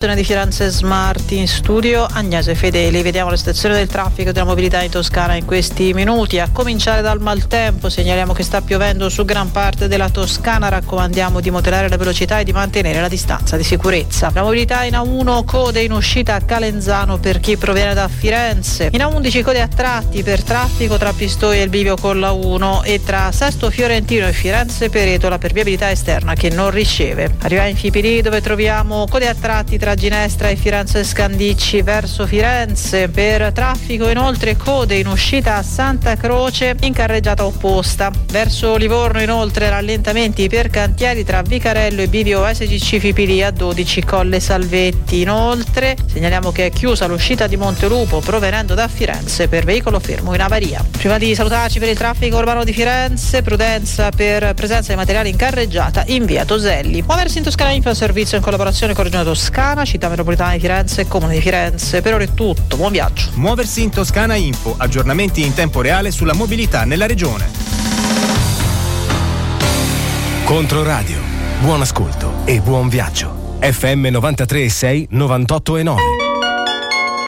di Firenze Smart in studio Agnese Fedeli. Vediamo la situazione del traffico e della mobilità in Toscana in questi minuti. A cominciare dal maltempo segnaliamo che sta piovendo su gran parte della Toscana. Raccomandiamo di moderare la velocità e di mantenere la distanza di sicurezza. La mobilità in A1 code in uscita a Calenzano per chi proviene da Firenze. In A11 code a tratti per traffico tra Pistoia e il bivio con la 1 e tra Sesto Fiorentino e Firenze Peretola per viabilità esterna che non riceve. Arriva in Fipili dove troviamo code a tratti tra tra Ginestra e Firenze Scandicci verso Firenze. Per traffico inoltre code in uscita a Santa Croce in carreggiata opposta. Verso Livorno inoltre rallentamenti per cantieri tra Vicarello e Bivio SGC Fipili a 12 Colle Salvetti. Inoltre segnaliamo che è chiusa l'uscita di Montelupo provenendo da Firenze per veicolo fermo in avaria. Prima di salutarci per il traffico urbano di Firenze. Prudenza per presenza di materiali in carreggiata in via Toselli. Muoversi in Toscana Info servizio in collaborazione con Regione Toscana Toscana, Città Metropolitana di Firenze e Comune di Firenze. Per ora è tutto, buon viaggio. Muoversi in Toscana Info, aggiornamenti in tempo reale sulla mobilità nella regione. Controradio, buon ascolto e buon viaggio. FM 93 6 98 e 9.